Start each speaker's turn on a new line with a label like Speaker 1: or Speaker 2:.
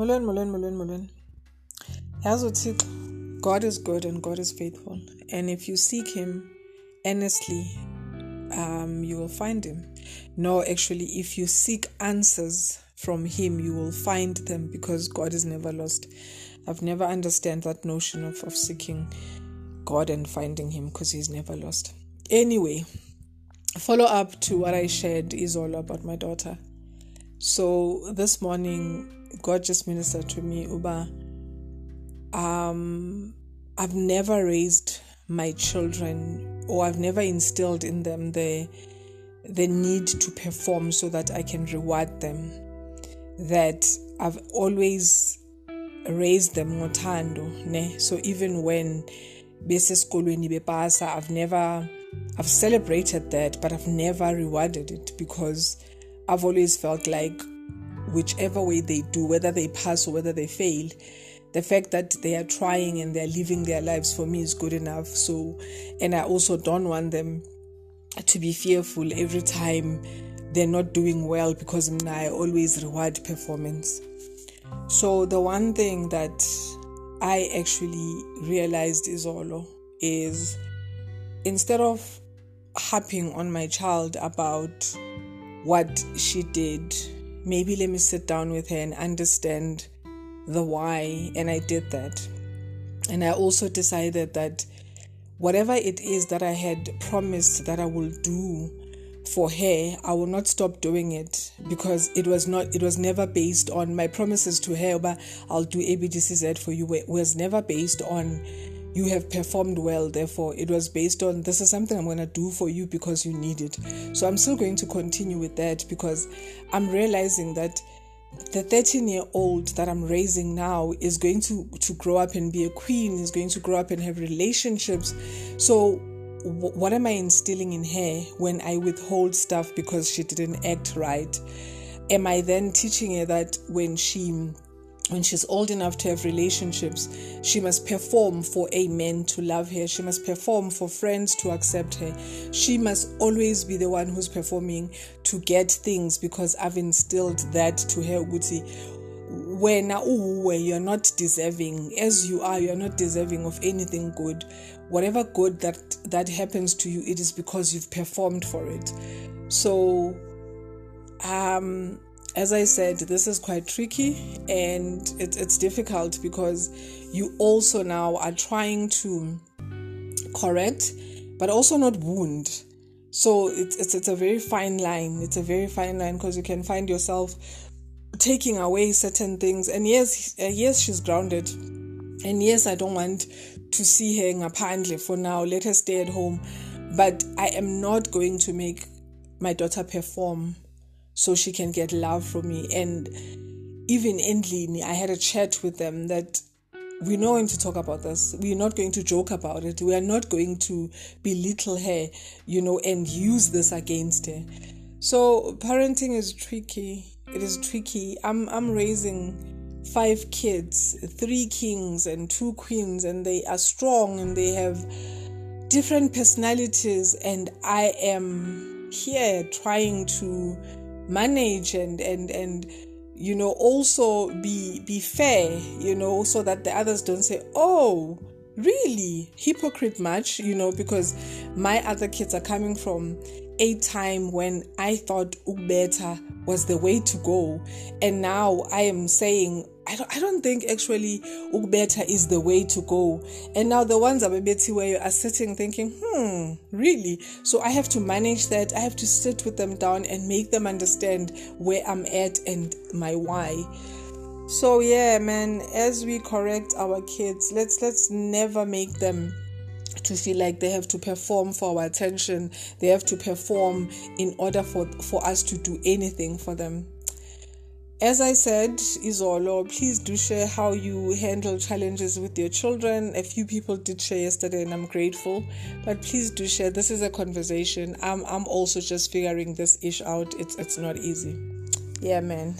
Speaker 1: Molweni, molweni, molweni, molweni. Yazi uThixo, God is good and God is faithful. And if you seek Him earnestly, um, you will find Him. No, actually, if you seek answers from Him, you will find them because God is never lost. I've never understand that notion of, of seeking God and finding Him because He's never lost. Anyway, follow up to what I shared is all about my daughter. So this morning, God just ministered to me, Uba. Um, I've never raised my children, or I've never instilled in them the the need to perform so that I can reward them. That I've always raised them ngotando, ne. So even when I've never I've celebrated that, but I've never rewarded it because I've always felt like whichever way they do, whether they pass or whether they fail, the fact that they are trying and they're living their lives for me is good enough. So, and I also don't want them to be fearful every time they're not doing well because I always reward performance. So, the one thing that I actually realized is all is instead of harping on my child about what she did maybe let me sit down with her and understand the why. And I did that. And I also decided that whatever it is that I had promised that I will do for her, I will not stop doing it because it was not, it was never based on my promises to her, but I'll do ABDCZ for you. It was never based on you have performed well therefore it was based on this is something i'm going to do for you because you need it. So i'm still going to continue with that because i'm realizing that the 13 year old that i'm raising now is going to to grow up and be a queen is going to grow up and have relationships. So what am i instilling in her when i withhold stuff because she didn't act right? Am i then teaching her that when she when she's old enough to have relationships, she must perform for a man to love her. She must perform for friends to accept her. She must always be the one who's performing to get things because I've instilled that to her. When you're not deserving, as you are, you're not deserving of anything good. Whatever good that that happens to you, it is because you've performed for it. So, um as I said, this is quite tricky and it, it's difficult because you also now are trying to correct, but also not wound. So it's, it's, it's a very fine line. It's a very fine line because you can find yourself taking away certain things. And yes, uh, yes, she's grounded. And yes, I don't want to see her Apparently, for now. Let her stay at home. But I am not going to make my daughter perform so she can get love from me. And even Endlini, I had a chat with them that we're not going to talk about this. We're not going to joke about it. We are not going to belittle her, you know, and use this against her. So parenting is tricky. It is tricky. I'm I'm raising five kids, three kings and two queens, and they are strong and they have different personalities, and I am here trying to manage and and and you know also be be fair you know so that the others don't say oh really hypocrite much you know because my other kids are coming from a time when i thought better was the way to go and now i am saying I don't, I don't think actually Ukbeta is the way to go. And now the ones where you are sitting thinking, hmm, really? So I have to manage that. I have to sit with them down and make them understand where I'm at and my why. So yeah, man, as we correct our kids, let's let's never make them to feel like they have to perform for our attention. They have to perform in order for for us to do anything for them. As I said, Izolo, please do share how you handle challenges with your children. A few people did share yesterday, and I'm grateful. But please do share. This is a conversation. I'm I'm also just figuring this ish out. It's it's not easy. Yeah, man.